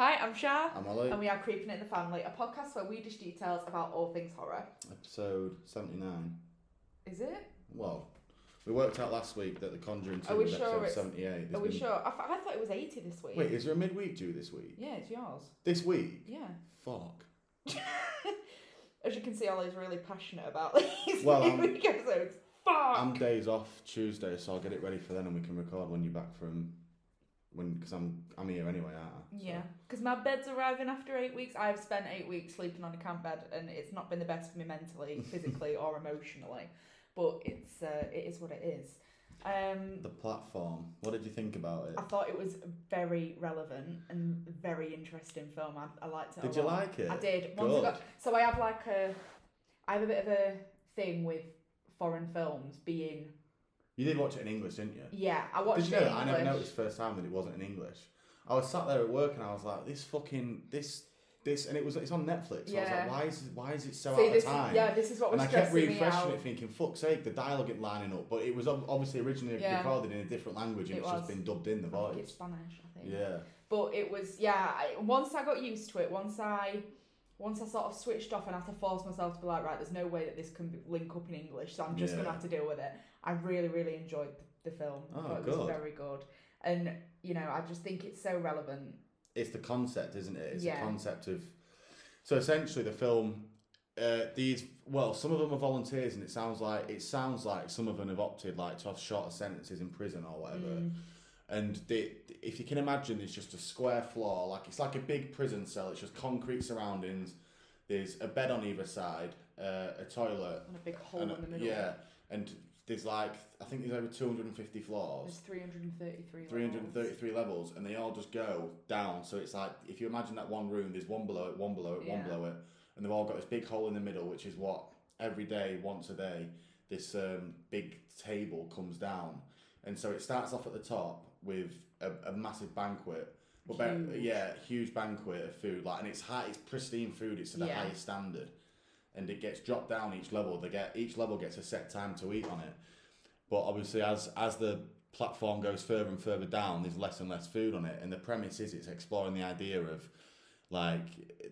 Hi, I'm Shah. I'm Ollie. And we are Creeping It in the Family, a podcast where we dish details about all things horror. Episode 79. Is it? Well, we worked out last week that The Conjuring 2 Are we was sure episode it's- 78. Are we been- sure? I, th- I thought it was 80 this week. Wait, is there a midweek due this week? Yeah, it's yours. This week? Yeah. Fuck. As you can see, Ollie's really passionate about these Well, I'm- episodes. Fuck! I'm days off Tuesday, so I'll get it ready for then and we can record when you're back from. When Because I'm, I'm here anyway, aren't I? So- Yeah, because my bed's arriving after eight weeks. I've spent eight weeks sleeping on a camp bed, and it's not been the best for me mentally, physically, or emotionally. But it's uh, it is what it is. Um, The platform. What did you think about it? I thought it was very relevant and very interesting film. I, I liked it. Did you like it? I did. Once I got, so I have like a, I have a bit of a thing with foreign films being. You did watch it in English, didn't you? Yeah, I watched Did you it know in that? I never English. noticed first time that it wasn't in English. I was sat there at work and I was like, this fucking this this, and it was it's on Netflix. So I was Yeah. like, why is why is it so See, out of time? is yeah, this is what was and I kept refreshing it, thinking, "Fuck's sake, the dialogue ain't lining up." But it was obviously originally Yeah. recorded in a different language, and It it's just been dubbed in the think it's voice. Spanish, I think. Yeah, But it was yeah. I, once I got used to it, once I once I sort of switched off and had to force myself to be like, right, there's no way that this can link up in English, so I'm just Yeah. gonna have to deal with it. I really, really enjoyed the, the film. I Oh, thought it was good. very good, and you know, I just think it's so relevant. it's the concept, isn't it? It's Yeah. the concept of. So essentially, the film. Uh, these well, some of them are volunteers, and it sounds like it sounds like some of them have opted like to have shorter sentences in prison or whatever. Mm. and they, if you can imagine there's just a square floor like it's like a big prison cell it's just concrete surroundings there's a bed on either side uh, a toilet And a big hole and in the middle. yeah and there's like i think there's over 250 floors. There's 333. 333 levels. and they all just go down. So it's like if you imagine that one room there's one below it one below it one below it and they've all got this big hole in the middle which is what every day once a day this um, big table comes down. And so it starts off at the top with a, a massive banquet but ba- yeah huge banquet of food like and it's high it's pristine food it's to the Yeah. highest standard and it gets dropped down each level. They get each level gets a set time to eat on it. But obviously as as the platform goes further and further down there's less and less food on it. And the premise is it's exploring the idea of like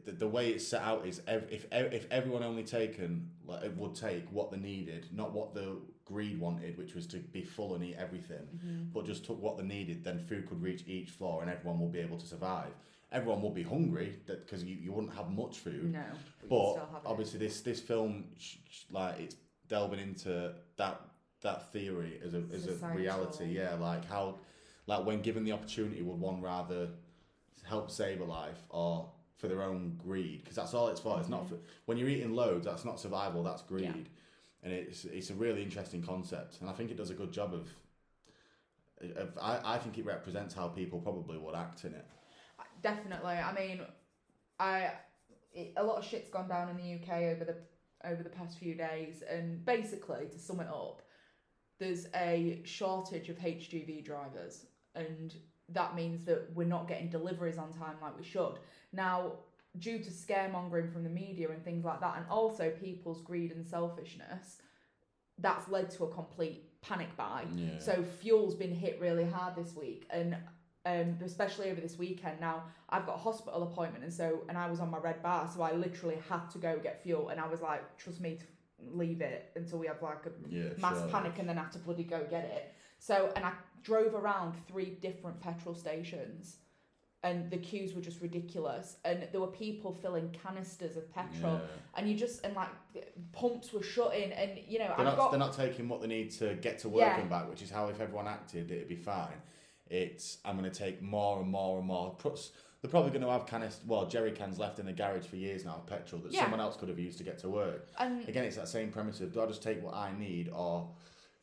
the, the way it's set out is ev- if if everyone only taken like it would take what they needed not what the greed wanted which was to be full and eat everything Mm-hmm. but just took what they needed then food could reach each floor and everyone will be able to survive everyone will be hungry because you, you wouldn't have much food. No, but, still it. obviously this this film like it's delving into that that theory as a as a reality. Yeah like how like when given the opportunity would one rather help save a life or for their own greed? Because that's all it's for. It's not for when you're eating loads that's not survival that's greed. Mm-hmm. Yeah. and it's it's a really interesting concept. And I think it does a good job of, of I, I think it represents how people probably would act in it Definitely. I mean, I it, a lot of shit's gone down in the UK over the over the past few days, and basically, to sum it up, there's a shortage of HGV drivers, and that means that we're not getting deliveries on time like we should. Now, due to scaremongering from the media and things like that, and also people's greed and selfishness, that's led to a complete panic buy. yeah So fuel's been hit really hard this week, and um, especially over this weekend. Now I've got a hospital appointment, and so and I was on my red bar, so I literally had to go get fuel, and I was like, trust me, to leave it until we have like a yeah mass sure. panic, and then have to bloody go get it. So and I drove around three different petrol stations. And the queues were just ridiculous, and there were people filling canisters of petrol, Yeah. and you just and like pumps were shutting, and you know They're I've not, got they're not taking what they need to get to work Yeah. and back, which is how if everyone acted, it'd be fine. It's I'm going to take more and more and more. Plus, They're probably going to have canister, well, jerry cans left in the garage for years now of petrol that Yeah. someone else could have used to get to work. and Again, it's that same premise of do I just take what I need or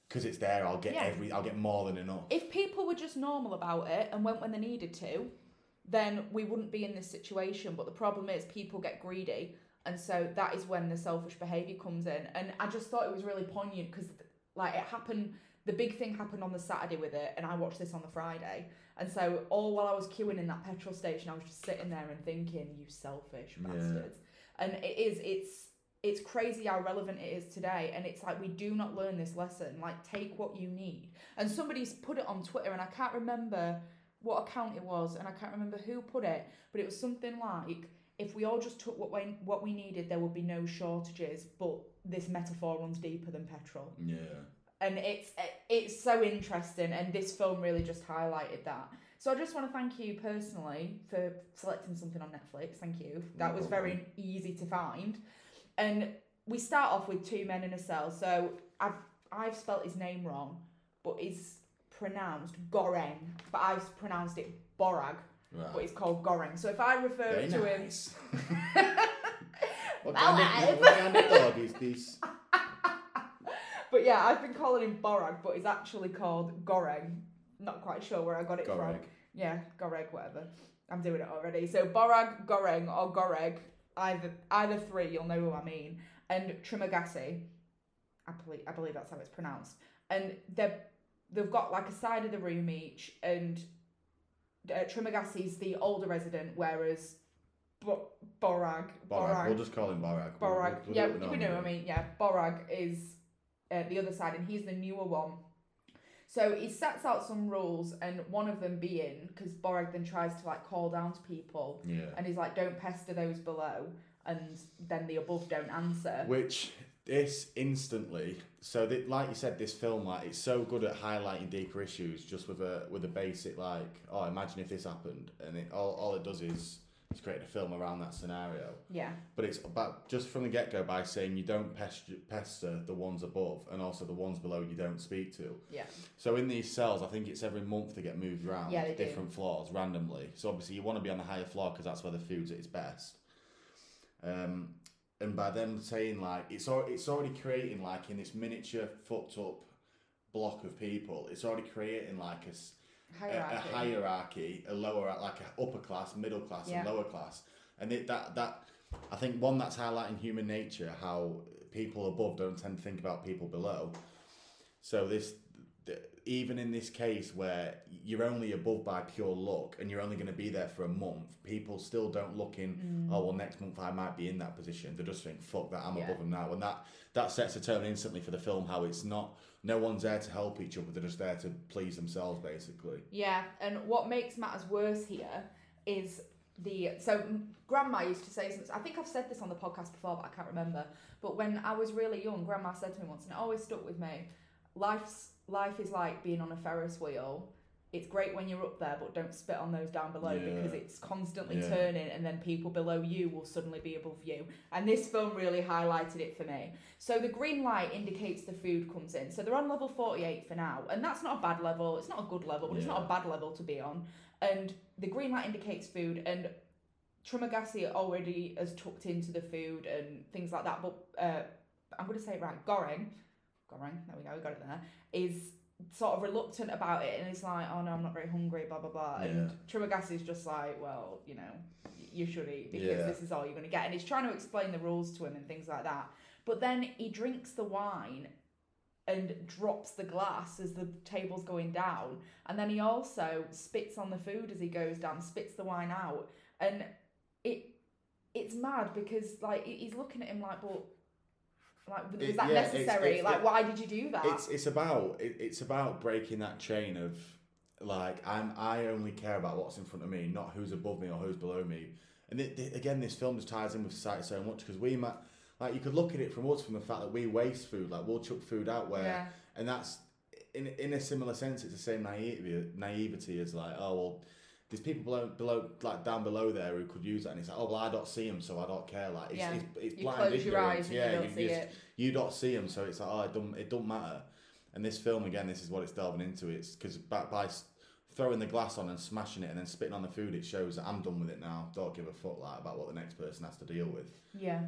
because it's there, I'll get Yeah. every, I'll get more than enough. if people were just normal about it and went when they needed to, then we wouldn't be in this situation. But the problem is people get greedy and so that is when the selfish behavior comes in. And I just thought it was really poignant because like it happened. The big thing happened on the Saturday with it, and I watched this on the Friday. And so all while I was queuing in that petrol station, I was just sitting there and thinking, "You selfish Yeah. bastards." And it is. It's it's crazy how relevant it is today and it's like we do not learn this lesson like take what you need and somebody's put it on twitter and i can't remember what account it was and i can't remember who put it but it was something like if we all just took what we what we needed there would be no shortages but this metaphor runs deeper than petrol Yeah. And it's it's so interesting and this film really just highlighted that so i just want to thank you personally for selecting something on netflix thank you that No was very easy to find and we start off with two men in a cell so i've i've spelt his name wrong but it's pronounced goreng but i've pronounced it borag Right. but it's called goreng so if i refer Very to him nice. what, kind of, what kind of dog is this? But yeah, I've been calling him Borag, but he's actually called Goreng. Not quite sure where I got it from. Yeah, Goreg, whatever. I'm doing it already. So Borag, Goreng, or Goreg, either either three, you'll know who I mean. And Trimagasi, I believe I believe that's how it's pronounced. And they're they've got like a side of the room each, and uh, Trimagasi's the older resident, whereas Bo- Borag, Borag. We'll just call him Borag. We'll- Borag. we'll do yeah, we know. I mean, yeah, Borag is uh, the other side, and he's the newer one. So he sets out some rules, and one of them being because Borag then tries to like call down to people, Yeah. and he's like, "Don't pester those below," and then the above don't answer. Which this instantly, so that, like you said, this film like it's so good at highlighting deeper issues just with a with a basic like, oh, imagine if this happened, and it all, all it does is it's create a film around that scenario. Yeah, But it's about just from the get go by saying you don't pester, pester the ones above and also the ones below you don't speak to. yeah, So in these cells, I think it's every month they get moved around Yeah, they do. different floors randomly. So obviously you want to be on the higher floor because that's where the food's at its best. Um, and by them saying like it's al- it's already creating like in this miniature fucked up block of people, it's already creating like a, s- a- hierarchy. a hierarchy, a lower like a upper class, middle class, and lower class, and it, that that I think one that's highlighting human nature, how people above don't tend to think about people below. So this, th- even in this case where you're only above by pure luck and you're only going to be there for a month, people still don't look in. Mm. Oh well, next month I might be in that position. They just think, "Fuck that, I'm Yeah. above them now," and that that sets a tone instantly for the film. How it's not, no one's there to help each other. They're just there to please themselves, basically. Yeah, and what makes matters worse here is the so grandma used to say something. I think I've said this on the podcast before, but I can't remember. But when I was really young, grandma said to me once, and it always stuck with me. Life's life is like being on a Ferris wheel. It's great when you're up there, but don't spit on those down below Yeah. because it's constantly Yeah. turning, and then people below you will suddenly be above you. And this film really highlighted it for me. So the green light indicates the food comes in. So they're on level 48 for now. And that's not a bad level. It's not a good level, but it's not a bad level to be on. And the green light indicates food and Trimagasi already has tucked into the food and things like that. But uh, I'm going to say it right. Goreng, Goreng, there we go, we got it there, is sort of reluctant about it and it's like, oh no, I'm not very hungry, blah, blah, blah. And Trimagasi is just like, well, you know, you should eat because Yeah. this is all you're going to get. And he's trying to explain the rules to him and things like that. But then he drinks the wine and drops the glass as the table's going down. And then he also spits on the food as he goes down, spits the wine out. And it it's mad because like he's looking at him like, but like was It- that yeah, necessary? it's- like it- why did you do that? It's it's about it, it's about breaking that chain of like I'm I only care about what's in front of me, not who's above me or who's below me. And it, it- again, this film just ties in with society so much because we might like you could look at it from us from the fact that we waste food, like we'll chuck food out where, yeah. and that's in in a similar sense, it's the same naivety naivety as like oh well. There's people below, below, like down below there who could use that, and it's like, oh well, I don't see them, so I don't care. Like, it's, Yeah. it's, it's You blind close your eyes yeah, you don't see just- it. you don't see them, so it's like, oh, it don't, it don't matter. And this film again, this is what it's delving into. It's because by, by throwing the glass on and smashing it and then spitting on the food, it shows that I'm done with it now. Don't give a fuck like about what the next person has to deal with. Yeah,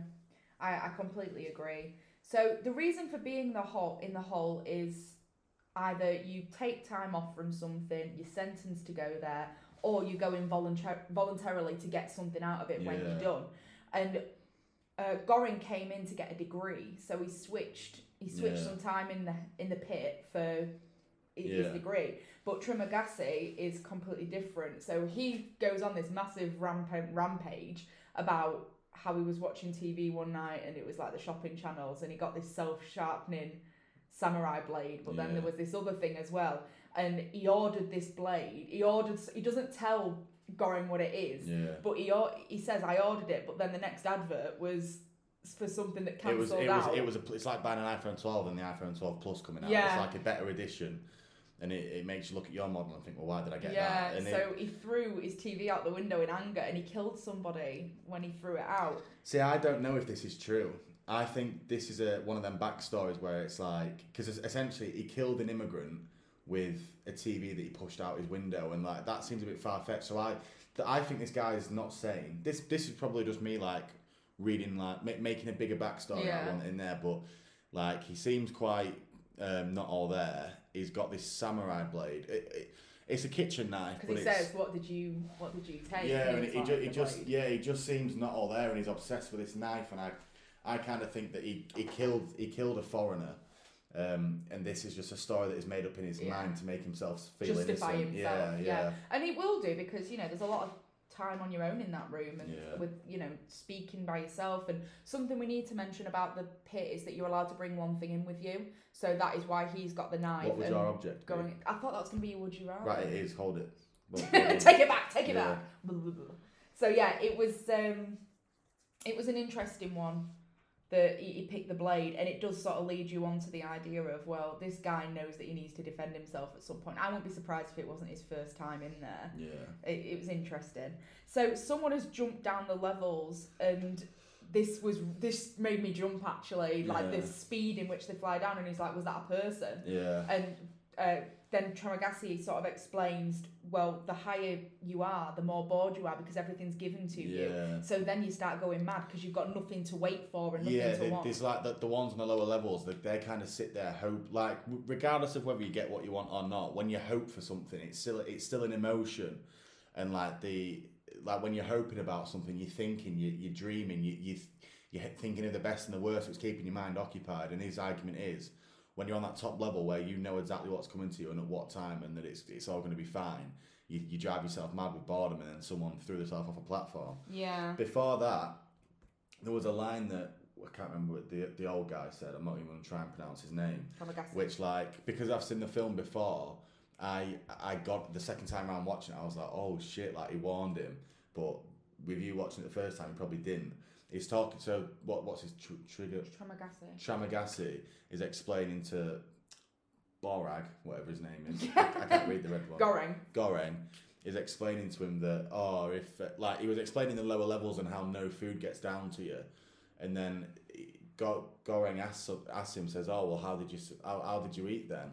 I, I completely agree. So the reason for being the hole in the hole is either you take time off from something, you're sentenced to go there, or you go involuntar- voluntarily to get something out of it when you're done. And uh, Goring came in to get a degree, so he switched. He switched Yeah. some time in the in the pit for his Yeah. degree. But Trimagasi is completely different. So he goes on this massive ramp- rampage about how he was watching TV one night and it was like the shopping channels, and he got this self sharpening samurai blade. But then there was this other thing as well, and he ordered this blade. He ordered. He doesn't tell Goring what it is. Yeah. But he or- he says I ordered it, but then the next advert was for something that It was it was it was a, it's like buying an iPhone 12 and the iPhone 12 Plus coming out. Yeah. It's like a better edition, and it, it makes you look at your model and think, well, why did I get yeah, that? And so it, he threw his TV out the window in anger and he killed somebody when he threw it out. see, I don't know if this is true. I think this is a one of them backstories where it's like because essentially he killed an immigrant with a TV that he pushed out his window, and like that seems a bit far fetched. So I, th- I think this guy is not sane. This this is probably just me like reading like ma- making a bigger backstory Yeah. I want in there, but like he seems quite um, not all there. He's got this samurai blade. It, it, it's a kitchen knife, Because he says, "What did you? What did you take?" yeah, And and he, ju- he just blade." yeah, he just seems not all there, and he's obsessed with this knife. And I, I kind of think that he, he killed he killed a foreigner, um, and this is just a story that is made up in his Yeah. mind to make himself feel justify innocent. himself. Yeah, Yeah, yeah, and he will do because you know there's a lot of time on your own in that room and Yeah. with you know speaking by yourself and something we need to mention about the pit is that you're allowed to bring one thing in with you so that is why he's got the knife What was your object? be? going i thought that was going to be a would you rather Right, it is. Hold it. Take it back take it back so yeah it was um it was an interesting one that he, he picked the blade and it does sort of lead you on to the idea of well this guy knows that he needs to defend himself at some point i wouldn't be surprised if it wasn't his first time in there yeah. it, it was interesting. So someone has jumped down the levels, and this was this made me jump actually. Like Yeah. the speed in which they fly down, and he's like, "Was that a person?" Yeah. And uh, then Tramagasi sort of explains, "Well, the higher you are, the more bored you are because everything's given to you. So then you start going mad because you've got nothing to wait for and nothing Yeah, to they- want." there's like the, the ones on the lower levels that they kind of sit there hope like regardless of whether you get what you want or not. When you hope for something, it's still it's still an emotion, and like the like when you're hoping about something, you're thinking, you, you're dreaming, you you you're thinking of the best and the worst. It's keeping your mind occupied. And his argument is when you're on that top level where you know exactly what's coming to you and at what time, and that it's it's all going to be fine. You, you drive yourself mad with boredom, and then someone threw themselves off a platform. yeah. Before that, there was a line that I can't remember what the the old guy said. I'm not even going to try and pronounce his name. Which, like, because I've seen the film before, I I got the second time around watching it. I was like, oh shit! Like he warned him. But with you watching it the first time, he probably didn't. He's talking. So what? What's his tr- trigger? Tramagasi. Tramagasi is explaining to Borag, whatever his name is. I, I can't read the red one. Goring. Goren is explaining to him that oh if uh, like he was explaining the lower levels and how no food gets down to you and then Go- Goreng asks, asks him says oh well how did you how, how did you eat then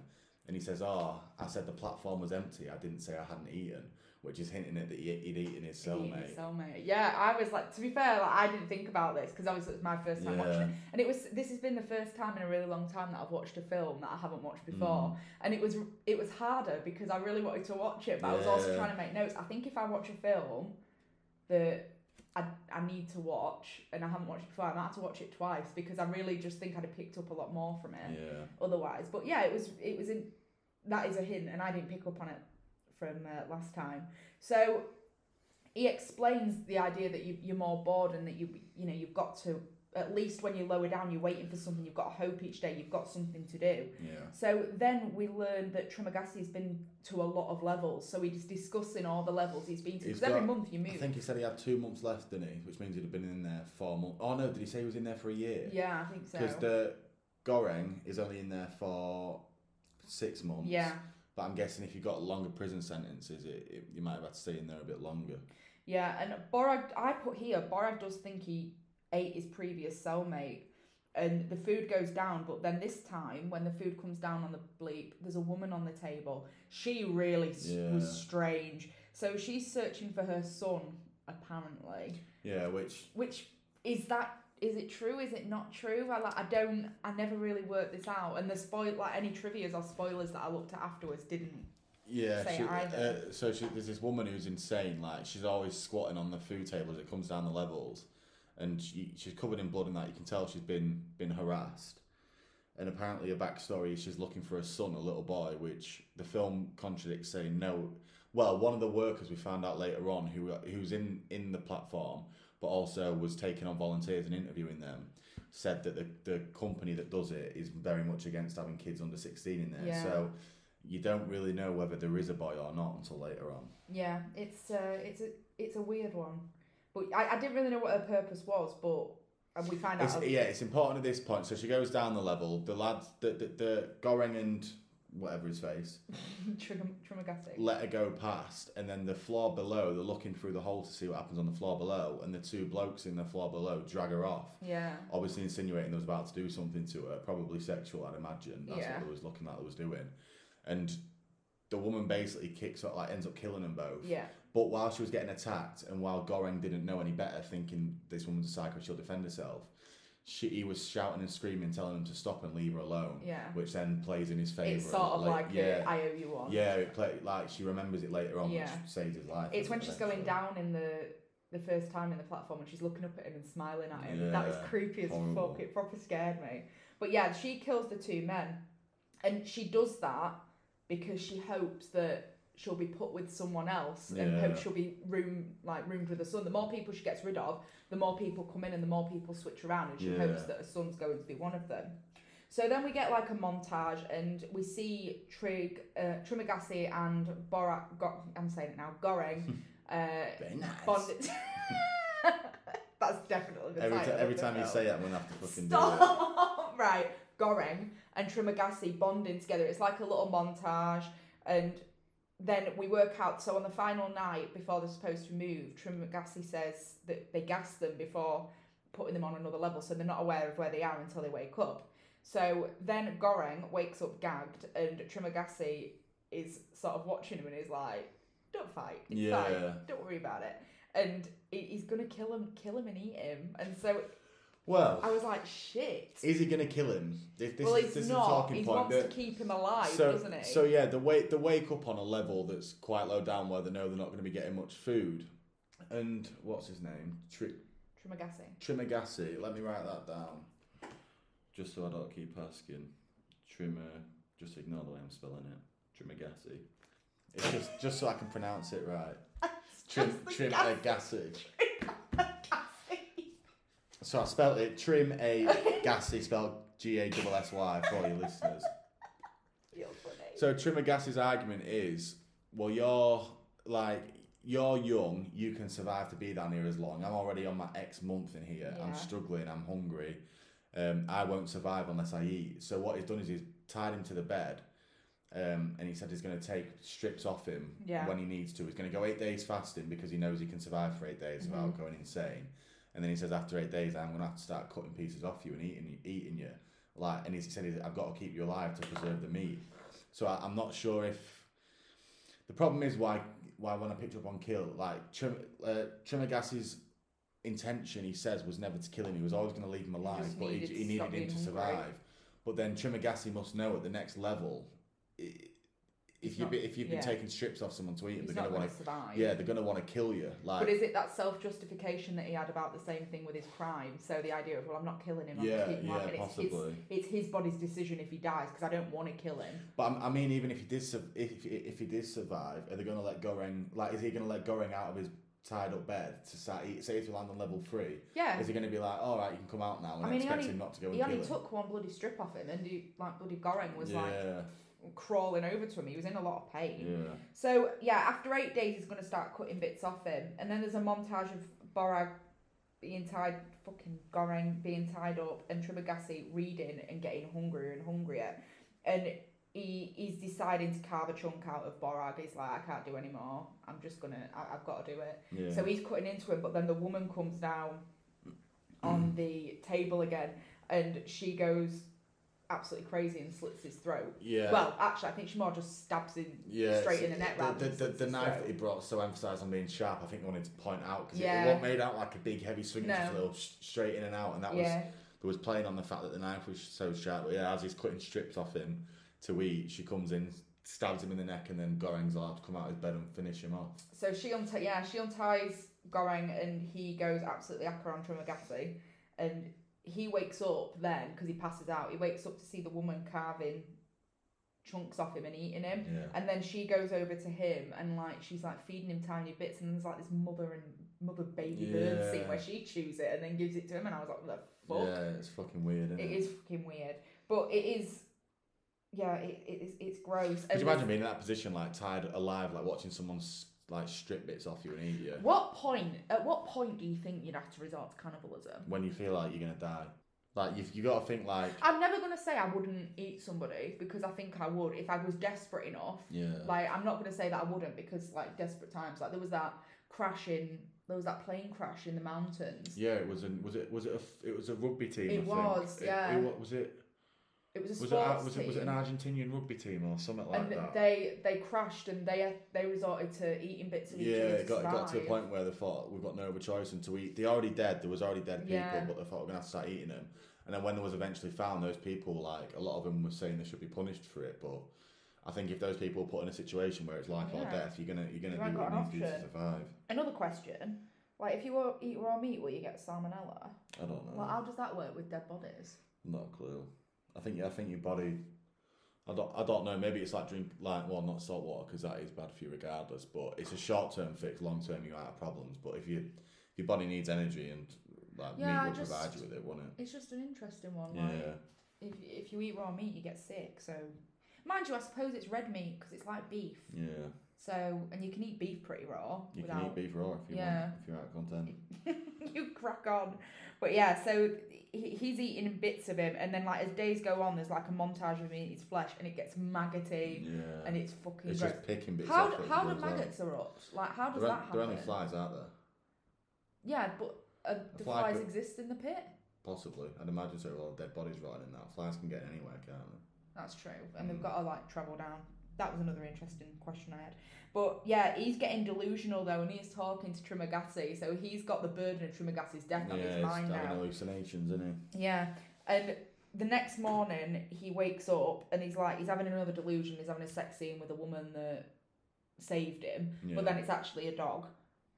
and he says oh I said the platform was empty I didn't say I hadn't eaten which is hinting at that he, he'd eaten his cellmate his cellmate. Yeah, I was like, to be fair, like, I didn't think about this because obviously it was my first time watching it, and it was. This has been the first time in a really long time that I've watched a film that I haven't watched before, Mm. and it was it was harder because I really wanted to watch it, but I was also trying to make notes. I think if I watch a film that I, I need to watch and I haven't watched before, I might have to watch it twice because I really just think I'd have picked up a lot more from it yeah otherwise. But yeah, it was it was in that is a hint, and I didn't pick up on it from uh, last time. So he explains the idea that you you're more bored and that you you know you've got to at least when you lower down, you're waiting for something. You've got to hope each day. You've got something to do. yeah So then we learned that Trimagasi has been to a lot of levels. So he's discussing all the levels he's been to. Because every month you move. I think he said he had two months left didn't he which means he'd have been in there four months oh no did he say he was in there for a year yeah, I think so. Because the Goreng is only in there for six months. yeah. But I'm guessing if you've got longer prison sentences, it, it you might have had to stay in there a bit longer. Yeah, and Borag, I put here, Borag does think he ate his previous cellmate, and the food goes down. But then this time, when the food comes down on the bleep, there's a woman on the table. She really Yeah. was strange. So she's searching for her son, apparently. Yeah, which Which is that? Is it true? Is it not true? I like. I don't. I never really worked this out. And the spoil, like any trivia's or spoilers that I looked at afterwards, didn't. yeah, she, uh, so she, there's this woman who's insane. Like she's always squatting on the food table as it comes down the levels, and she, she's covered in blood and that. You can tell she's been been harassed. And apparently, a backstory is she's looking for a son, a little boy, which the film contradicts, saying no. Well, one of the workers we found out later on, who who's in in the platform, but also was taking on volunteers and interviewing them, said that the the company that does it is very much against having kids under sixteen in there. Yeah. So you don't really know whether there is a boy or not until later on. Yeah, it's uh, it's a it's a weird one, but I, I didn't really know what her purpose was, but and we find out. It's, yeah, it's important at this point. So she goes down the level. The lads, the the, the Goreng and whatever his face, Trim- let her go past, and then the floor below, they're looking through the hole to see what happens on the floor below, and the two blokes in the floor below drag her off. Yeah. Obviously insinuating they was about to do something to her, probably sexual, I'd imagine. That's Yeah. what they was looking like they was doing. And the woman basically kicks her, like ends up killing them both. Yeah. But while she was getting attacked, and while Goreng didn't know any better, thinking this woman's a psycho, she'll defend herself, she he was shouting and screaming, telling him to stop and leave her alone. Yeah. Which then plays in his favour. It's sort of like, yeah, the I owe you one. yeah, it play, like she remembers it later on, Yeah. which saves his life. It's when she's going eventually. down in the the first time in the platform and she's looking up at him and smiling at him. that was creepy as horrible. fuck. It proper scared me. But yeah, she kills the two men, and she does that because she hopes that she'll be put with someone else and Yeah. hopes she'll be room like roomed with her son. The more people she gets rid of, the more people come in and the more people switch around, and she Yeah. hopes that her son's going to be one of them. So then we get like a montage, and we see Trig, uh, Trimagasi and Borat. Go- I'm saying it now. Goreng. uh, Very nice. That's definitely the Every, ti- every time you film. say that, I'm gonna have to fucking do it. Stop! right, Goreng and Trimagasi bonding together. It's like a little montage, and then we work out. So on the final night before they're supposed to move, Trim Trimagasi says that they gas them before putting them on another level, so they're not aware of where they are until they wake up. So then Goreng wakes up gagged, and Trimagasi is sort of watching him and is like, "Don't fight, it's Yeah. fine, don't worry about it." And he's gonna kill him, kill him and eat him. And so Well, I was like, "Shit." is he gonna kill him? This, this, well, is- he's this is not. a talking He point. wants that- to keep him alive, so, doesn't he? so yeah, the wake the wake up on a level that's quite low down where they know they're not going to be getting much food. And what's his name? Tri- Trimagasi. Trimagasi. Let me write that down, just so I don't keep asking. Trimmer. Just ignore the way I'm spelling it. Trimagasi. It's just just so I can pronounce it right. Trim Just the Trim gas- a gassy. So I spelled it Trim a gassy spelled G A S S Y for your listeners. You're funny. So Trimagasi's argument is, well, you're like you're young, you can survive to be down here as long. I'm already on my X month in here. I'm struggling. I'm hungry. Um, I won't survive unless I eat. So what he's done is he's tied him to the bed, um, and he said he's going to take strips off him Yeah. when he needs to. He's going to go eight days fasting because he knows he can survive for eight days without Mhm. going insane. And then he says after eight days, I'm going to have to start cutting pieces off you and eating eating you. Like, and he said I've got to keep you alive to preserve the meat. So I, I'm not sure if the problem is why why when I picked up on kill like Trim, uh, intention he says was never to kill him. He was always going to leave him alive, just but he, needed he needed him to hungry. survive. But then Trimagasi must know at the next level. i- If you if you've been yeah. taking strips off someone to eat, He's they're gonna want to to. survive. Yeah, they're gonna want to kill you. Like, But is it that self justification that he had about the same thing with his crime? So the idea of, well, I'm not killing him, I'm yeah, keeping him yeah, alive. And it's, it's, possibly. it's his body's decision if he dies because I don't want to kill him. But I'm- I mean, even if he did, if if he did survive, are they gonna let Goreng? Like, is he gonna let Goreng out of his tied up bed to start eat? Say if you land on level three, Yeah. is he gonna be like, all right, you can come out now, and I mean, he expect only- him not to go He only him? took one bloody strip off him, and he, like bloody Goreng was yeah, like crawling over to him. He was in a lot of pain. yeah. So yeah, after eight days, he's gonna start cutting bits off him, and then there's a montage of Borag being tied, fucking Goreng being tied up, and Trimagasi reading and getting hungrier and hungrier, and he he's deciding to carve a chunk out of Borag. He's like, I can't do anymore. I'm just gonna, I, I've got to do it. yeah. So he's cutting into him, but then the woman comes down on the table again, and she goes absolutely crazy and slits his throat. yeah. Well, actually, I think she more just stabs him yeah, straight in the neck The, the, the, the knife throat. that he brought so emphasised on being sharp, I think I wanted to point out because Yeah. it, it wasn't made out like a big heavy swing, it was just a little sh- straight in and out, and that was yeah, there was playing on the fact that the knife was so sharp. But yeah, as he's cutting strips off him to eat, she comes in, stabs him in the neck, and then Goreng's allowed to come out of his bed and finish him off. so she untie yeah she unties Goreng and he goes absolutely akron Trimagasi and he wakes up then because he passes out. He wakes up to see the woman carving chunks off him and eating him. Yeah. And then she goes over to him and like she's like feeding him tiny bits and there's like this mother and mother baby bird scene where she chews it and then gives it to him and I was like, what the fuck? Yeah, it's fucking weird, isn't It it? is fucking weird. But it is yeah, it, it is it's gross. Could And you imagine being in that position, like tied alive, like watching someone like strip bits off you and eat you? What point? At what point do you think you'd have to resort to cannibalism? When you feel like you're gonna die, like you've you got to think like I'm never gonna say I wouldn't eat somebody because I think I would if I was desperate enough. yeah, Like I'm not gonna say that I wouldn't because like desperate times. Like there was that crash in there was that plane crash in the mountains. yeah. It was an was it was it a it was a rugby team. It I was, It- yeah. It, wa- was it It was a was it, sports a- was it was it an. Argentinian rugby team or something like and that? they they crashed and they they resorted to eating bits of each yeah, it got, it got to the survive. point where they thought we've got no other choice than to eat. They're already dead. There was already dead people, Yeah. but they thought we're gonna have to start eating them. And then when there was eventually found, those people like a lot of them were saying they should be punished for it. But I think if those people are put in a situation where it's life or death, you're gonna you're gonna You do what got you need to do to survive. Another question. Like if you eat raw meat, will you get salmonella? I don't know. Well, how does that work with dead bodies? Not a clue. I think I think your body. I don't. I don't know. Maybe it's like drink like well, not salt water because that is bad for you regardless. But it's a short term fix. Long term, you're out of problems. But if you if your body needs energy and like Yeah, meat would just- provide you with it, wouldn't it? It's just an interesting one. Yeah. Like, if if you eat raw meat, you get sick. So, mind you, I suppose it's red meat because it's like beef. Yeah. So, and you can eat beef pretty raw You without. can eat beef raw if you Yeah. want. If you're out of content. you crack on. But yeah, so he, he's eating bits of him, and then like as days go on, there's like a montage of him eating his flesh, and it gets maggoty, Yeah. and it's fucking it's gross. just picking bits How off do, how do maggots erupt? Like how does They're, that happen? they're only flies out there. Yeah, but uh, the fly flies could- exist in the pit. Possibly. I'd imagine so. with all the dead bodies rotting in that. Flies can get anywhere, can't they? That's true, and Mm. they've got to like travel down. That was another interesting question I had. But yeah, he's getting delusional though, and he's talking to Trimagasi, so he's got the burden of Trimagasi's death on his mind now. hallucinations, isn't Yeah, and the next morning he wakes up and he's like, he's having another delusion. He's having a sex scene with a woman that saved him, he? but then it's actually a dog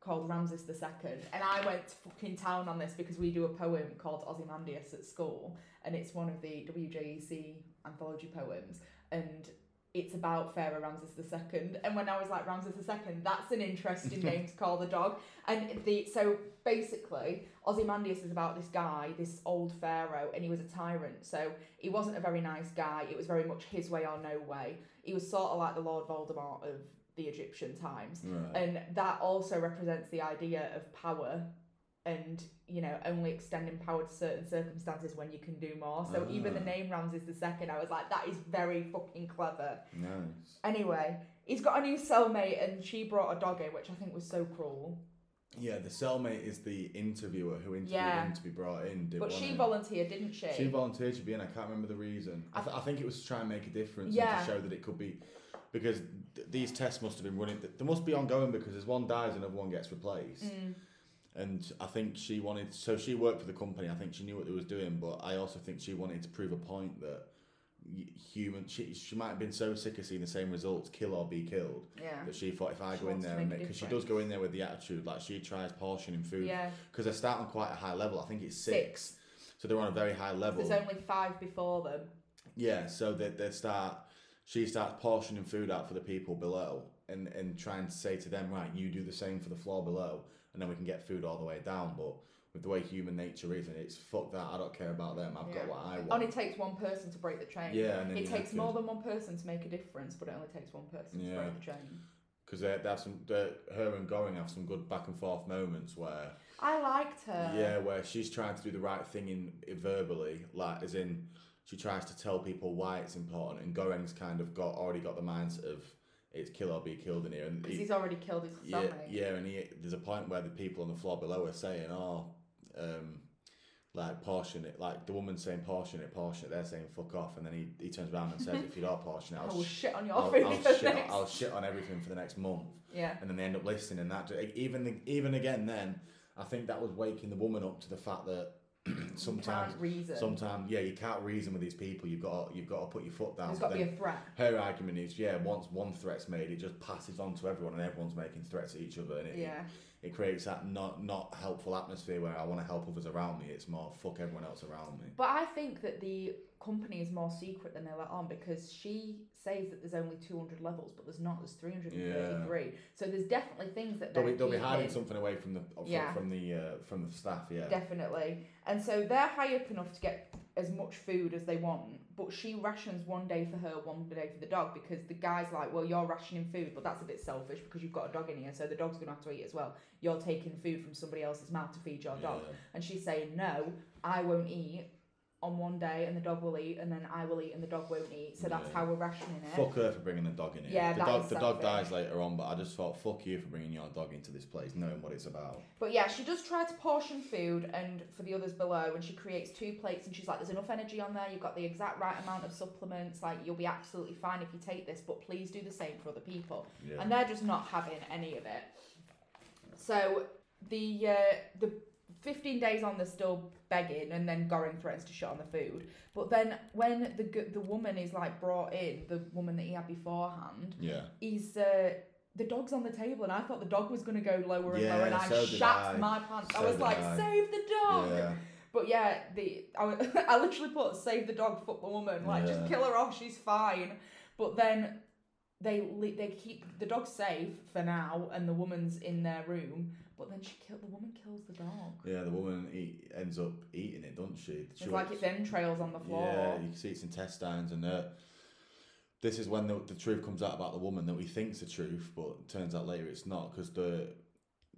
called Ramses the Second. And I went to fucking town on this because we do a poem called Ozymandias at school, and it's one of the WJEC anthology poems, and it's about Pharaoh Ramses the Second. And when I was like Ramses the Second, that's an interesting name to call the dog. And the so basically, Ozymandias is about this guy, this old pharaoh, and he was a tyrant. So he wasn't a very nice guy. It was very much his way or no way. He was sort of like the Lord Voldemort of the Egyptian times. Right. And that also represents the idea of power and, you know, only extending power to certain circumstances when you can do more. So even the name Ramses the Second, I was like, that is very fucking clever. Nice. Anyway, he's got a new cellmate and she brought a dog in, which I think was so cruel. Yeah, the cellmate is the interviewer who interviewed Yeah. him to be brought in. Did But she volunteered, didn't she? She volunteered to be in. I can't remember the reason. I, th- I think it was to try and make a difference Yeah. and to show that it could be because th- these tests must have been running. They must be ongoing because as one dies, another one gets replaced. Mm. And I think she wanted. So she worked for the company. I think she knew what they was doing, but I also think she wanted to prove a point that human. She she might have been so sick of seeing the same results, kill or be killed, Yeah. that she thought if I She go in there and make because she does go in there with the attitude like she tries portioning food Yeah. because they start on quite a high level. I think it's six. six. So they're on a very high level. There's only five before them. Yeah, so they, they start, she starts portioning food out for the people below and, and trying to say to them, right, you do the same for the floor below, and then we can get food all the way down. But with the way human nature is, and it's fuck that, I don't care about them, I've Yeah. got what I want. only takes one person to break the chain. yeah, and It takes more than one person to make a difference, but it only takes one person to break the chain. because they, they have some, they, her and Going have some good back and forth moments where I liked her. Yeah, where she's trying to do the right thing in verbally, like as in she tries to tell people why it's important, and Goring's kind of got already got the mindset of it's kill or be killed in here, and Because he- he's already killed his yeah, cellmate. yeah, and he, there's a point where the people on the floor below are saying, oh, um, like portion it, like the woman's saying portion it, portion it, they're saying fuck off, and then he, he turns around and says, if you don't portion it, I I'll, sh- shit on your I'll, food I'll, shit on, next. I'll shit on everything for the next month Yeah. and then they end up listening and that even even again then I think that was waking the woman up to the fact that sometimes sometimes yeah you can't reason with these people you've got to, you've got to put your foot down There's But got to be a threat. her argument is yeah once one threat's made it just passes on to everyone and everyone's making threats at each other and it, Yeah. It creates that not not helpful atmosphere where I want to help others around me. It's more fuck everyone else around me. But I think that the company is more secret than they let on because she says that there's only 200 levels, but there's not. There's 333. So there's definitely things that They'll they're be, they'll be hiding something away from the from, Yeah. from the uh, from the staff. Yeah. Definitely. And so they're high up enough to get as much food as they want, but she rations one day for her, one day for the dog because the guy's like, Well, you're rationing food, but that's a bit selfish because you've got a dog in here, so the dog's to have to eat as well. You're taking food from somebody else's mouth to feed your dog. Yeah. And she's saying, No, I won't eat on one day and the dog will eat, and then I will eat and the dog won't eat. So that's Yeah. how we're rationing it. Fuck her for bringing the dog in here. Yeah, the dog the dog dies later on, but I just thought fuck you for bringing your dog into this place, knowing what it's about. But yeah, she does try to portion food and for the others below, and she creates two plates, and she's like, "There's enough energy on there. You've got the exact right amount of supplements. Like, you'll be absolutely fine if you take this, but please do the same for other people." Yeah. And they're just not having any of it. So the uh, the 15 days on, they're still begging, and then Goring threatens to shut on the food. But then when the the woman is like brought in, the woman that he had beforehand, yeah. he's uh, the dog's on the table, and I thought the dog was going to go lower and Yeah, lower, and I so did shat I. my pants. I was like, I. "Save the dog!" Yeah. But yeah, the I, I literally put "Save the dog, fuck the woman." Like, just kill her off. She's fine. But then they they keep the dog safe for now, and the woman's in their room. But then she kill the woman kills the dog. Yeah, the woman eat, ends up eating it, doesn't she? It's like its entrails on the floor. Yeah, you can see its intestines, and uh, this is when the, the truth comes out about the woman that we think's the truth, but turns out later it's not because the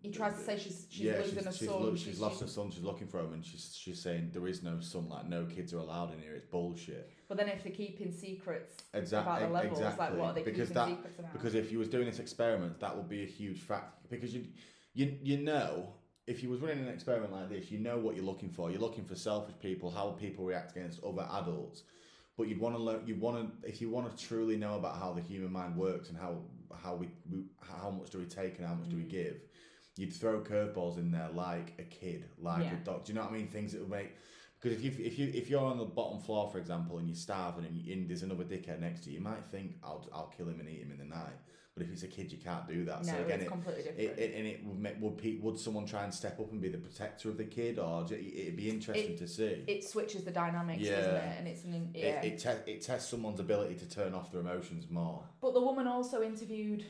He tries to say she's she's yeah losing she's, a she's, son. lo- she's lost her son. She's looking for him, and she's she's saying there is no son. Like no kids are allowed in here. It's bullshit. But then if they're keeping secrets Exactly. about the levels, exactly. like what are they because keeping that secrets about? because if you was doing this experiment, that would be a huge fact. Because you you you know. If you was running an experiment like this, you know what you're looking for. You're looking for selfish people, how people react against other adults. But you'd want to learn. You want to, if you want to truly know about how the human mind works and how how we, we how much do we take and how much do we Mm. give, you'd throw curveballs in there like a kid, like Yeah. a dog. Do you know what I mean? Things that would make because if you if you if you're on the bottom floor, for example, and you're starving and, you, and there's another dickhead next to you, you might think I'll I'll kill him and eat him in the night. But if it's a kid, you can't do that. no, so again, it's it, completely different. it, it, and it would would pe- would someone try and step up and be the protector of the kid, or it'd be interesting to see. it switches the dynamics, doesn't it? And it's an yeah. it, te- it tests someone's ability to turn off their emotions more. but the woman also interviewed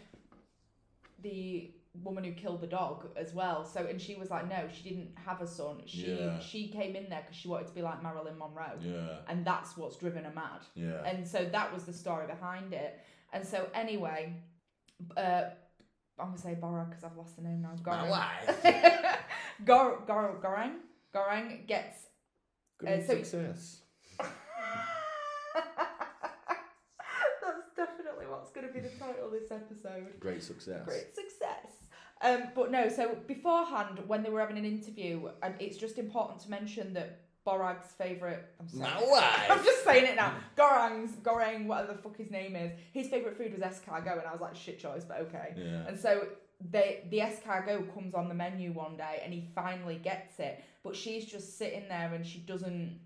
the woman who killed the dog as well. So and she was like, no, she didn't have a son. She Yeah. she came in there because she wanted to be like Marilyn Monroe, Yeah, and that's what's driven her mad. yeah. And so that was the story behind it. And so anyway, uh, I'm gonna say Bora because I've lost the name now. Goreng. wife. Gor Gor Goreng Goreng gets Good Uh, so- success. That's definitely what's going to be the title of this episode. Great success. Great success. Um, but no, so beforehand, when they were having an interview, and it's just important to mention that Borag's favourite. I'm sorry. My wife. I'm just saying it now. Gorang's, Goreng, whatever the fuck his name is, his favourite food was escargot, and I was like, shit choice, but okay. Yeah. And so they the escargot comes on the menu one day and he finally gets it, but she's just sitting there and she doesn't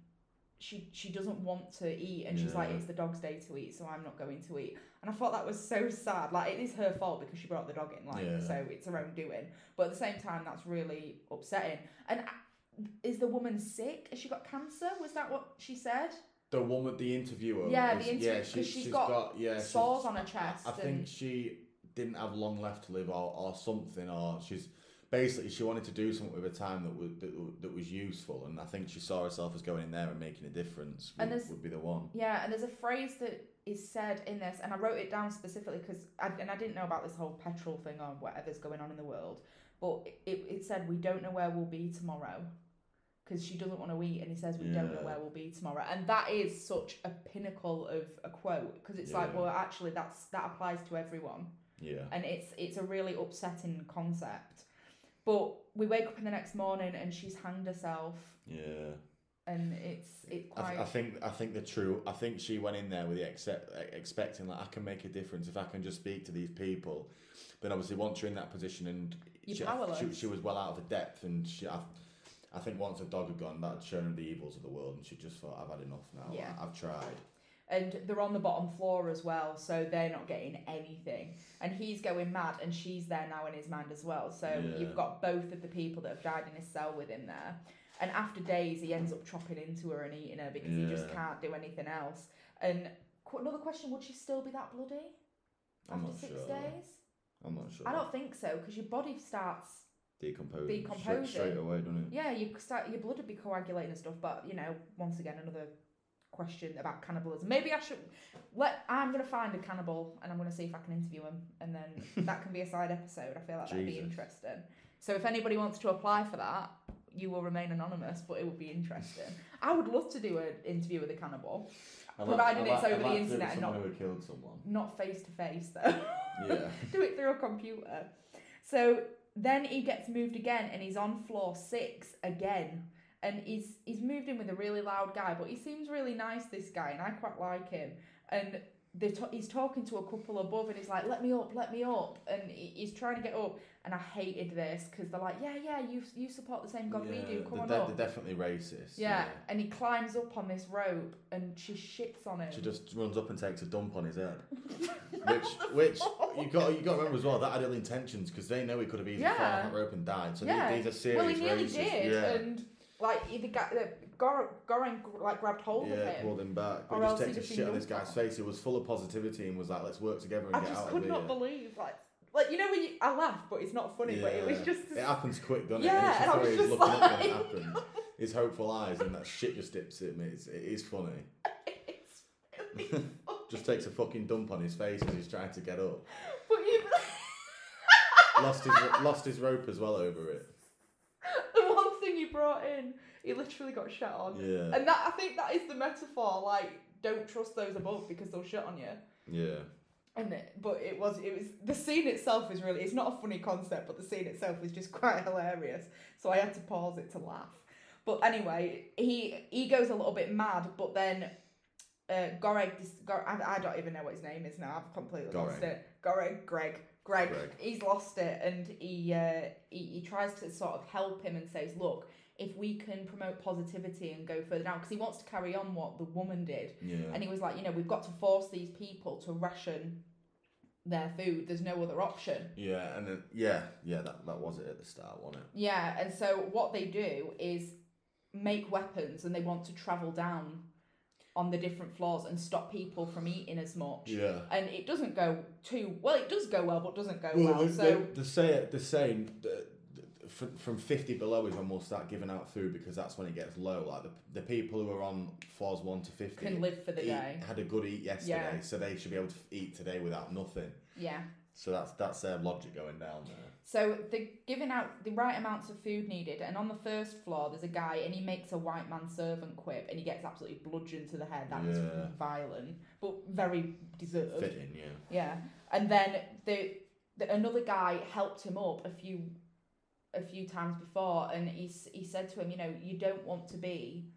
she she doesn't want to eat and she's like it's the dog's day to eat so I'm not going to eat. And I thought that was so sad. Like it is her fault because she brought the dog in like Yeah. so it's her own doing. But at the same time that's really upsetting. And is the woman sick? Has she got cancer? Was that what she said? The woman, the interviewer. Yeah, the interview- yeah, she, she's she's got got, yeah, sores on her chest I, I think she didn't have long left to live, or, or something, or she's basically she wanted to do something with her time that was that, that was useful, and I think she saw herself as going in there and making a difference. Would, And would be the one. Yeah, and there's a phrase that is said in this, and I wrote it down specifically because, and I didn't know about this whole petrol thing or whatever's going on in the world, but it, it said, We don't know where we'll be tomorrow. Because she doesn't want to eat, and he says, We don't know where we'll be tomorrow. And that is such a pinnacle of a quote, because it's like, well, actually, that's that applies to everyone Yeah. and it's it's a really upsetting concept. But we wake up in the next morning and she's hanged herself, Yeah. and it's it's I, th- I think I think the true I think she went in there with the accept, expecting like I can make a difference if I can just speak to these people. but obviously once you're in that position and You're she, powerless. she, she was well out of her depth and she I, I think once the dog had gone that had shown her the evils of the world and she just thought I've had enough now. Yeah. I've tried. and they're on the bottom floor as well, so they're not getting anything. And he's going mad, and she's there now in his mind as well. So Yeah. you've got both of the people that have died in his cell with him there. And after days, he ends up chopping into her and eating her because he just can't do anything else. And qu- another question: Would she still be that bloody I'm after not six sure. days? I'm not sure. I don't think so because your body starts decompose Decomposing. straight, straight away, doesn't it? Yeah, you start your blood would be coagulating and stuff, but you know, once again, another question about cannibalism. Maybe I should let. I'm gonna find a cannibal and I'm gonna see if I can interview him, and then that can be a side episode. I feel like that'd be interesting. So if anybody wants to apply for that, you will remain anonymous, but it would be interesting. I would love to do an interview with a cannibal, I'd Providing I'd it's over the to do it internet and not- who killed someone. not face to face though. Yeah. do it through a computer. So then he gets moved again and he's on floor six again. And he's he's moved in with a really loud guy, but he seems really nice, this guy, and I quite like him. And he's talking to a couple above and he's like, let me up, let me up. And he- he's trying to get up. And I hated this because they're like, yeah, yeah, you you support the same God we do, come they're, on de- up. they're definitely racist. Yeah. and he climbs up on this rope and she shits on him. She just runs up and takes a dump on his head. which, which you got, you got to remember as well. That had ill intentions because they know he could have easily fallen Yeah. off that rope and died. So yeah. these, these are serious well, he nearly racists. did, Yeah, and like the guy, Goran like grabbed hold yeah, of him. Yeah, pulled him back. But he just takes a shit on this guy's face. He was full of positivity and was like, "Let's work together and I get just out could of not believe like like you know when you I laugh, but it's not funny, but it was just It happens quick, doesn't Yeah, it? and I was just the way he's just looking up when it like- happens. His hopeful eyes and that shit just dips at me. It's, it is funny. it's really funny. Just takes a fucking dump on his face as he's trying to get up. But even Lost his lost his rope as well over it. the one thing you brought in, he literally got shot on. Yeah. And that I think that is the metaphor. Like, don't trust those above because they'll shit on you. Yeah. And it, but it was it was the scene itself is really it's not a funny concept, but the scene itself is just quite hilarious. So I had to pause it to laugh. But anyway, he he goes a little bit mad, but then uh, Goreg, dis- Gor- I, I don't even know what his name is now. I've completely lost it. Goreg, Greg, Greg, Greg. He's lost it, and he, uh, he he tries to sort of help him and says, "Look, if we can promote positivity and go further down, because he wants to carry on what the woman did." Yeah. And he was like, you know, we've got to force these people to ration their food. There's no other option. Yeah, and then yeah, yeah, that, that was it at the start, wasn't it? Yeah, and so what they do is make weapons and they want to travel down on the different floors and stop people from eating as much. Yeah. And it doesn't go too well. It does go well, but doesn't go Well, well. so the, the say the saying that from, from fifty below is when we'll start giving out food because that's when it gets low. Like the, the people who are on floors one to fifty can live for the eat- day. had a good eat yesterday, Yeah. so they should be able to eat today without nothing. Yeah. So that's that's their logic going down there. So they're giving out the right amounts of food needed, and on the first floor there's a guy, and he makes a white man servant quip, and he gets absolutely bludgeoned to the head. That was Yeah. violent, but very deserved. Fitting, yeah. Yeah, and then the, the another guy helped him up a few a few times before, and he he said to him, you know, you don't want to be,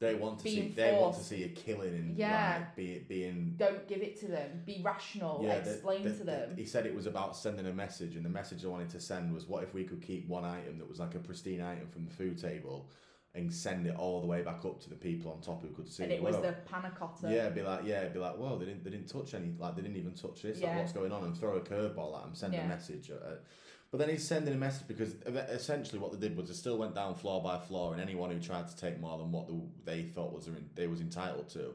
They want to see Being they want to see a killing and Yeah. like, be it being don't give it to them, be rational, the- explain the- to the- them. he said it was about sending a message, and the message I wanted to send was, what if we could keep one item that was like a pristine item from the food table, and send it all the way back up to the people on top who could see. and it was Whoa. the panna cotta. yeah, be like, yeah, be like, whoa, they didn't, they didn't touch any, like, they didn't even touch this. Like, what's going on? And throw a curveball at him, send Yeah. a message. Uh, but then he's sending a message because essentially what they did was they still went down floor by floor, and anyone who tried to take more than what the, they thought was they was entitled to,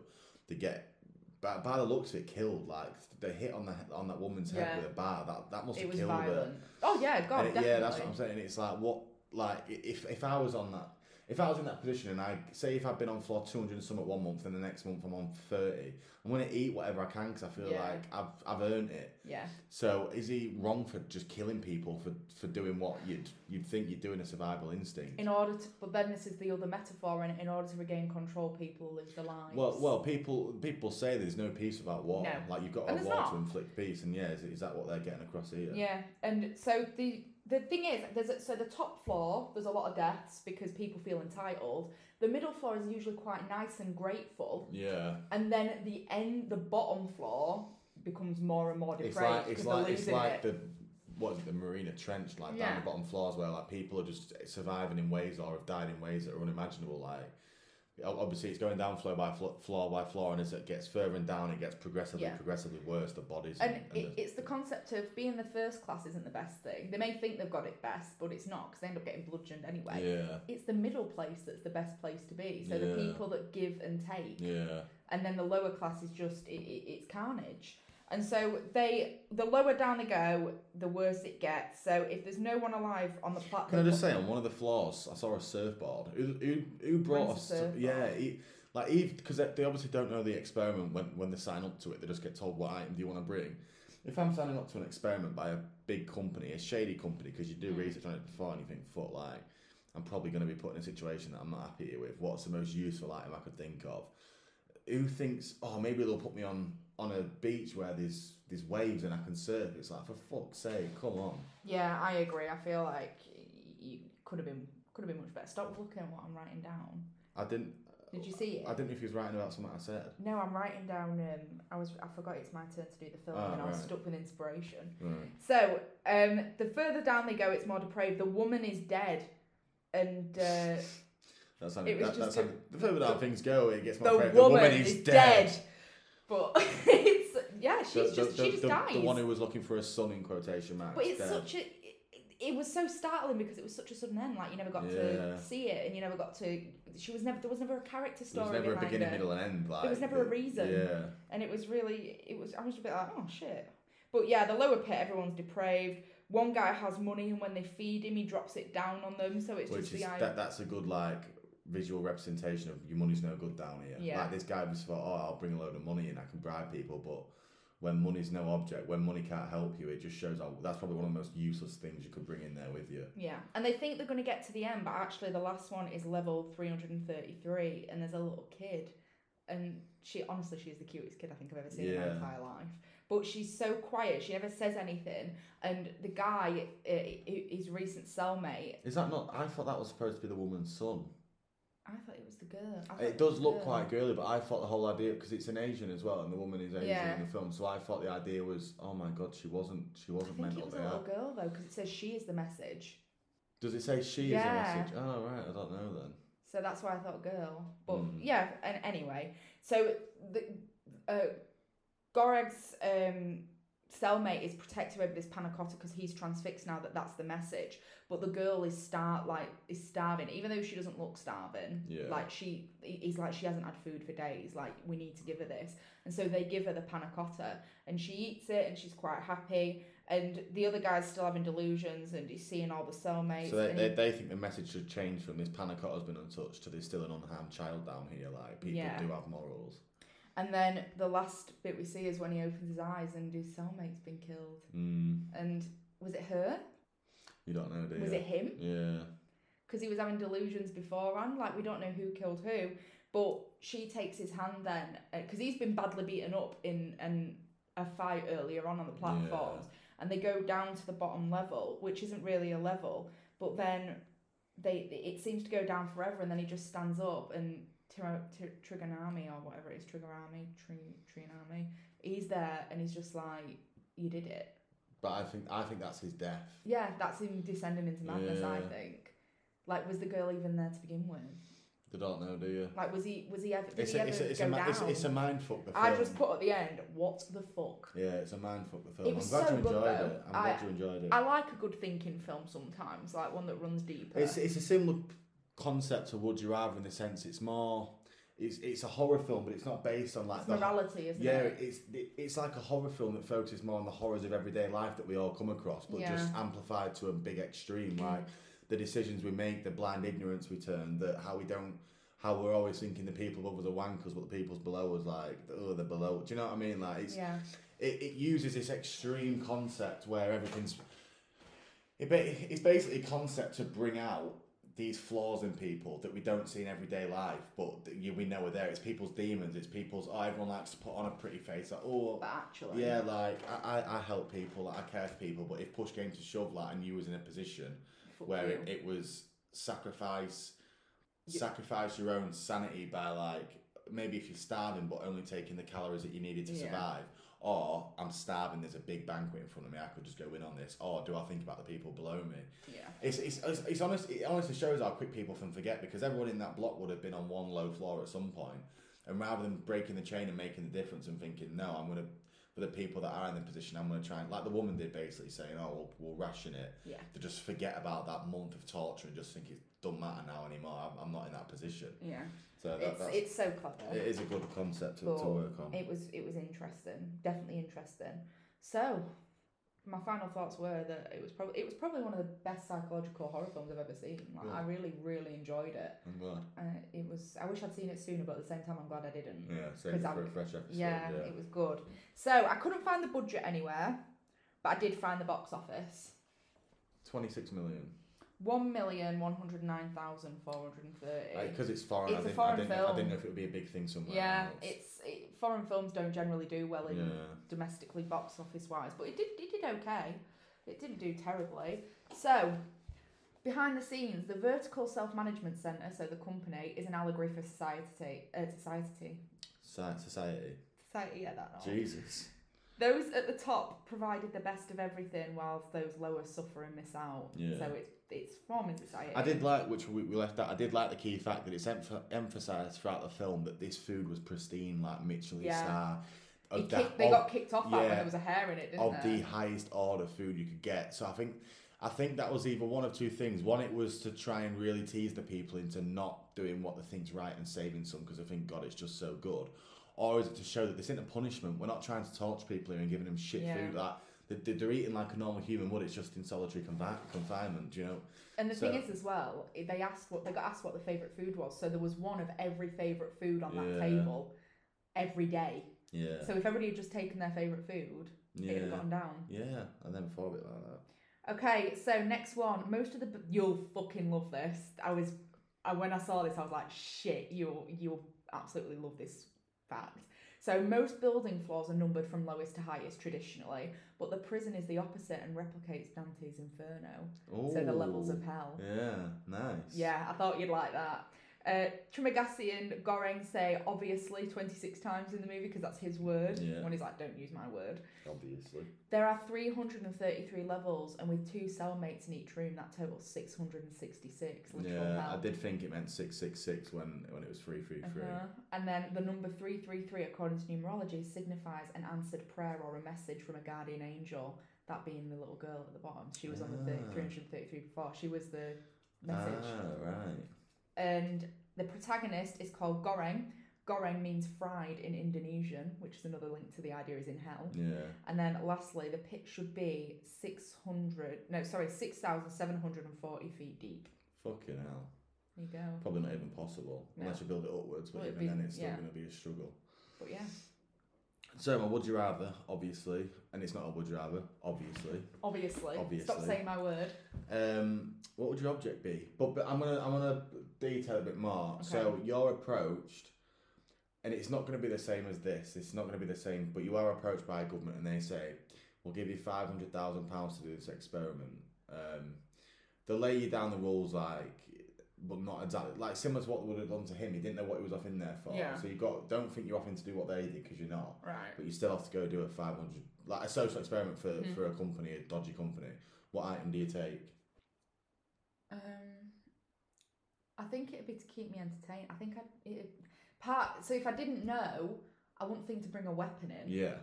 they get. By, by the looks of it, killed like the hit on the on that woman's head Yeah. with a bar. That that must have killed her. Oh yeah, God, it- yeah, that's what I'm saying. It's like what, like if if I was on that, if I was in that position, and I say if I've been on floor 200 and some at one month, and the next month I'm on 30, I'm gonna eat whatever I can because I feel Yeah. like I've I've earned it. Yeah, So is he wrong for just killing people for for doing what you'd you'd think you're doing a survival instinct? in order to, but then this is the other metaphor, and in order to regain control, people live their lives. Well, well, people people say there's no peace without war. No. Like you've got to And have war not. to inflict peace, and yeah, is, is that what they're getting across here? Yeah, and so the the thing is, there's a, so the top floor there's a lot of deaths because people feel entitled. The middle floor is usually quite nice and grateful, Yeah. and then the end, the bottom floor becomes more and more It's depraved like it's like it's like it. the what is it, the Marina Trench, like down the bottom floors where like people are just surviving in ways or have died in ways that are unimaginable. Like obviously it's going down floor by flo- floor by floor, and as it gets further and down, it gets progressively Yeah. progressively worse. The bodies And and, it, the- it's the concept of being the first class isn't the best thing. They may think they've got it best, but it's not because they end up getting bludgeoned anyway. yeah, It's the middle place that's the best place to be. So the people that give and take, yeah. and then the lower class is just it, it, it's carnage. And so they, the lower down they go, the worse it gets. So if there's no one alive on the platform, Can I just say on one of the floors, I saw a surfboard. Who who, who brought us? Yeah, he, like Eve, because they, they obviously don't know the experiment when when they sign up to it. They just get told what item do you want to bring. If I'm signing up to an experiment by a big company, a shady company, because you do Mm. research on it before anything, foot like, I'm probably going to be put in a situation that I'm not happy with. What's the most useful item I could think of? Who thinks? Oh, maybe they'll put me on on a beach where there's there's waves and I can surf. It's like for fuck's sake, come on. yeah, I agree. I feel like you could have been could have been much better. Stop looking at what I'm writing down. I didn't. Did you see it? I didn't know if he was writing about something I said. No, I'm writing down. Um, I was I forgot it's my turn to do the film, Oh, and I was right. stuck with inspiration. Right. So, um, the further down they go, it's more depraved. The woman is dead, and uh, That's how, It was that, that's just how, the further down things go, it gets more depraved the, woman is dead. But it's yeah, she's The, just the, she just the, dies. the one who was looking for a son in quotation marks. but it's dead. such a. It, it was so startling because it was such a sudden end. Like you never got Yeah. to see it, and you never got to. She was never. There was never a character There story. was never a beginning, her. middle, and end. Like there was never a reason. Yeah. and it was really it was I was a bit like oh shit but yeah the lower pit everyone's depraved one guy has money and when they feed him he drops it down on them so it's Which just is the idea that, that's a good like visual representation of your money's no good down here. Yeah. Like this guy was thought, oh, I'll bring a load of money and I can bribe people, but when money's no object, when money can't help you, it just shows how that's probably one of the most useless things you could bring in there with you. yeah and they think they're going to get to the end but actually the last one is level 333 and there's a little kid and she honestly she's the cutest kid I think I've ever seen in my entire life but she's so quiet she never says anything and the guy uh, his recent cellmate Is that not? I thought that was supposed to be the woman's son. I thought it was the girl It does look girl. quite girly, but I thought the whole idea because it's an Asian as well, and the woman is Asian Yeah. in the film. So I thought the idea was, oh my god, she wasn't, she wasn't I think it mental was a little girl though, because it says she is the message. Does it say she Yeah. is a message? Oh right, I don't know then. So that's why I thought girl. But Mm. yeah, and anyway, so the uh, Goreg's um, cellmate is protective over this panna cotta because he's transfixed now that that's the message. But the girl is star like is starving, even though she doesn't look starving. Yeah. Like she, he's like she hasn't had food for days. Like we need to give her this, and so they give her the panna cotta, and she eats it, and she's quite happy. And the other guy's still having delusions, and he's seeing all the cellmates. So they, they, he- they think the message should change from this panna cotta's been untouched to there's still an unharmed child down here. Like people Yeah. do have morals. And then the last bit we see is when he opens his eyes and his cellmate's been killed. Mm, And was it her? you don't know, do you? Was it him? Yeah. Because he was having delusions beforehand. Like we don't know who killed who, but she takes his hand then because he's been badly beaten up in an a fight earlier on on the platforms, and they go down to the bottom level, which isn't really a level. But then they it seems to go down forever, and then he just stands up and. Tr- Tr- Trigonami or whatever it is, Trigorami, Tri- Trinami. He's there and he's just like, "You did it." But I think I think that's his death. Yeah, that's him descending into madness. I think. Like, was the girl even there to begin with? They don't know, do you? Like, was he? Was he ever? Did It's he a, ever it's a, it's go a, down? it's, it's a mind fuck. The film. I just put at the end, what the fuck? Yeah, it's a mind fuck. The film. It was I'm glad so you enjoyed though. it. I'm I- glad you enjoyed it. I like a good thinking film sometimes, like one that runs deeper. It's it's a similar concept to Would You Rather in the sense it's more it's it's a horror film, but it's not based on like It's the morality, isn't yeah, it? it's it, it's like a horror film that focuses more on the horrors of everyday life that we all come across, but just amplified to a big extreme. Mm. Like the decisions we make, the blind ignorance we turn, that how we don't, how we're always thinking the people above us are wankers, but the people's below us like oh they're below. Do you know what I mean? Like it's Yeah, it, it uses this extreme concept where everything's it it's basically a concept to bring out these flaws in people that we don't see in everyday life but that you, we know are there it's people's demons it's people's oh everyone likes to put on a pretty face like oh but actually, yeah like I, I, I help people like, I care for people but if push came to shove like and you was in a position fuck where it, it was sacrifice Yeah. sacrifice your own sanity by like maybe if you're starving but only taking the calories that you needed to Yeah. survive or I'm starving. There's a big banquet in front of me. I could just go in on this, or do I think about the people below me? Yeah. It's it's, it's, it's honest. It honestly shows how quick people can forget because everyone in that block would have been on one low floor at some point, and rather than breaking the chain and making the difference and thinking, no, I'm gonna for the people that are in the position, I'm gonna try and like the woman did basically saying, oh, we'll, we'll ration it Yeah. to just forget about that month of torture and just think it doesn't matter now anymore. I'm, I'm not in that position. Yeah. So that, It's that's, it's so clever. it is a good concept to, to work on. It was it was interesting, definitely interesting. So, my final thoughts were that it was probably it was probably one of the best psychological horror films I've ever seen. Like, I really really enjoyed it. I'm glad. Uh, it was I wish I'd seen it sooner, but at the same time I'm glad I didn't. Yeah, same for I'm- a fresh episode. Yeah, yeah. it was good. So I couldn't find the budget anywhere, but I did find the box office. 26 million. One million one hundred nine thousand four hundred and thirty. Because it's foreign, It's I, a didn't, foreign I, didn't, I didn't know if it would be a big thing somewhere Yeah, else. it's it, foreign films don't generally do well in Yeah. domestically box office wise, but it did it did okay. It didn't do terribly. So, behind the scenes, the Vertical Self Management Centre, so the company, is an allegory for society. Uh, society. Soci- Society. Society, yeah, that. one. Jesus. Those at the top provided the best of everything, whilst those lower suffer and miss out. Yeah. So it's it's forming society. I did like, which we, we left out, I did like the key fact that it's emph- emphasised throughout the film that this food was pristine, like Michelin Yeah. star. He Of the, kicked, they of, got kicked off that when yeah, there was a hair in it, didn't of the highest order food you could get. So I think I think that was either one of two things. One, it was to try and really tease the people into not doing what they think's right and saving some because they think God, it's just so good. Or is it to show that this isn't a punishment? We're not trying to torture people here and giving them shit Yeah. food. Like they- they're eating like a normal human would. It's just in solitary confi- confinement. You know? And the So- thing is, as well, they asked what they got asked what the favorite food was. So there was one of every favorite food on that Yeah. table every day. Yeah. So if everybody had just taken their favorite food, it'd have gone down. Yeah. I never thought of it like that. Okay, so next one. Most of the you'll fucking love this. I was, I, when I saw this, I was like, shit, you'll you'll absolutely love this fact. So most building floors are numbered from lowest to highest traditionally, but the prison is the opposite and replicates Dante's Inferno. So the levels of hell. Yeah. Nice. Yeah, I thought you'd like that. Uh, Trimagasi and Goreng say obviously 26 times in the movie because that's his word. Yeah. When he's like, don't use my word. Obviously. There are 333 levels, and with two cellmates in each room, that totals 666 Yeah. hell. I did think it meant six six six when when it was three three three. Uh-huh. And then the number 333, according to numerology, signifies an answered prayer or a message from a guardian angel. That being the little girl at the bottom. She was on the 30, Ah. 333 before. She was the message. Ah, right. and the protagonist is called Goreng. Goreng means fried in Indonesian, which is another link to the idea is in hell. Yeah. And then lastly, the pit should be 600, no, sorry, 6,740 feet deep. Fucking hell. There you go. Probably not even possible No. unless you build it upwards, but Well, even be- then it's still yeah. going to be a struggle. But yeah, So, my would you rather, obviously, and it's not a would you rather, obviously. obviously. Obviously. Stop saying my word. Um, what would your object be? But, but I'm gonna I'm gonna detail a bit more. So you're approached, and it's not gonna be the same as this. It's not gonna be the same. But you are approached by a government, and they say, "We'll give you five hundred thousand pounds to do this experiment." Um, they lay you down the rules like, but not exactly like similar to what would have done to him. He didn't know what he was off in there for. Yeah. So you got don't think you're off in to do what they did because you're not. Right. But you still have to go do a five hundred like a social experiment for Mhm. for a company, a dodgy company. What item do you take? Um, I think it'd be to keep me entertained. I think I'd, it part, so if I didn't know, I wouldn't think to bring a weapon in. Yeah.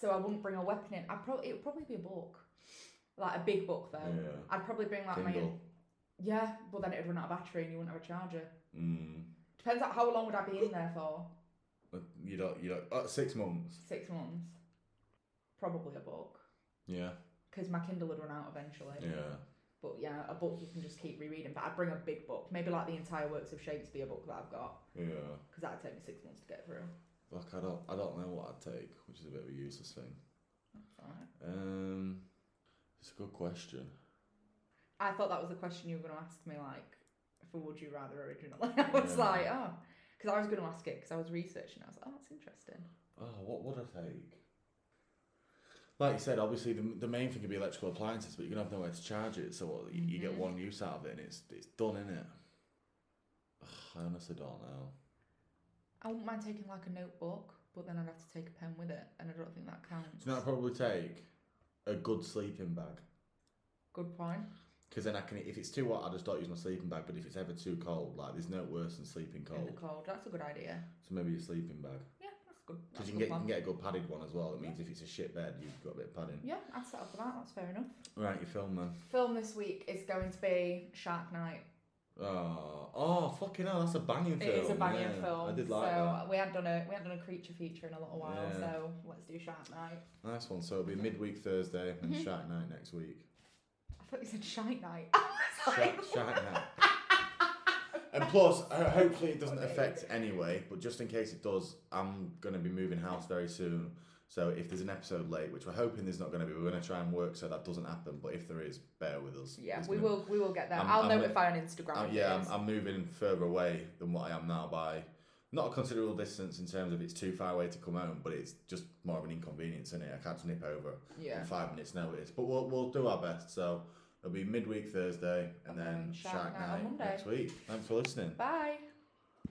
So I wouldn't bring a weapon in. I probably it would probably be a book, like a big book though. Yeah. I'd probably bring like my Kindle. yeah, but then it'd run out of battery and you wouldn't have a charger. Mm. Depends on how long would I be in there for? You don't. You don't. Uh, six months. Six months. Probably a book Yeah. because my Kindle would run out eventually. Yeah. But yeah, a book you can just keep rereading. But I'd bring a big book, maybe like the entire works of Shakespeare book that I've got, Yeah. because that'd take me six months to get through. Like I don't. I don't know what I'd take, which is a bit of a useless thing. That's alright. Um. It's a good question. I thought that was the question you were going to ask me, like, for Would You Rather originally. I was Yeah. like, oh. Because I was going to ask it because I was researching. I was like, oh, that's interesting. Oh, what would I take? Like you said, obviously the, the main thing could be electrical appliances, but you're gonna have nowhere to charge it, so what, you, you get Mhm. one use out of it, and it's it's done, in it. I honestly don't know. I wouldn't mind taking, like, a notebook but then I'd have to take a pen with it, and I don't think that counts. You know, I'd probably take a good sleeping bag. Good point. Because then I can, if it's too hot, I just don't use my sleeping bag. But if it's ever too cold, like there's no worse than sleeping In the cold. cold. That's a good idea. So maybe a sleeping bag. Yeah, good. Because you can get you can get a good padded one as well. It means if it's a shit bed, you've got a bit of padding. Yeah, I'd set up for that. That's fair enough. Right, your film then. Film this week is going to be Shark Night. Oh, oh, fucking hell! That's a banging film. It is a banging yeah. film. I did like so that. we hadn't done a we hadn't done a creature feature in a little while. Yeah. So let's do Shark Night. Nice one. So it'll be midweek Thursday and Mhm. Shark Night next week. I thought you said Shite Night. Shark, Shark Night. And plus, uh, hopefully it doesn't affect anyway. But just in case it does, I'm gonna be moving house very soon. So if there's an episode late, which we're hoping there's not going to be, we're going to try and work so that doesn't happen. But if there is, bear with us. Yeah, There's we gonna- will we will get there. I'm- I'll I'm- notify on Instagram. If yeah, it I'm, is. I'm moving further away than what I am now by not a considerable distance in terms of it's too far away to come home, but it's just more of an inconvenience, isn't it? I can't just nip over yeah. in five minutes notice. But we'll, we'll do our best. So it'll be midweek Thursday and then Shark, Night Night next week. Thanks for listening. Bye.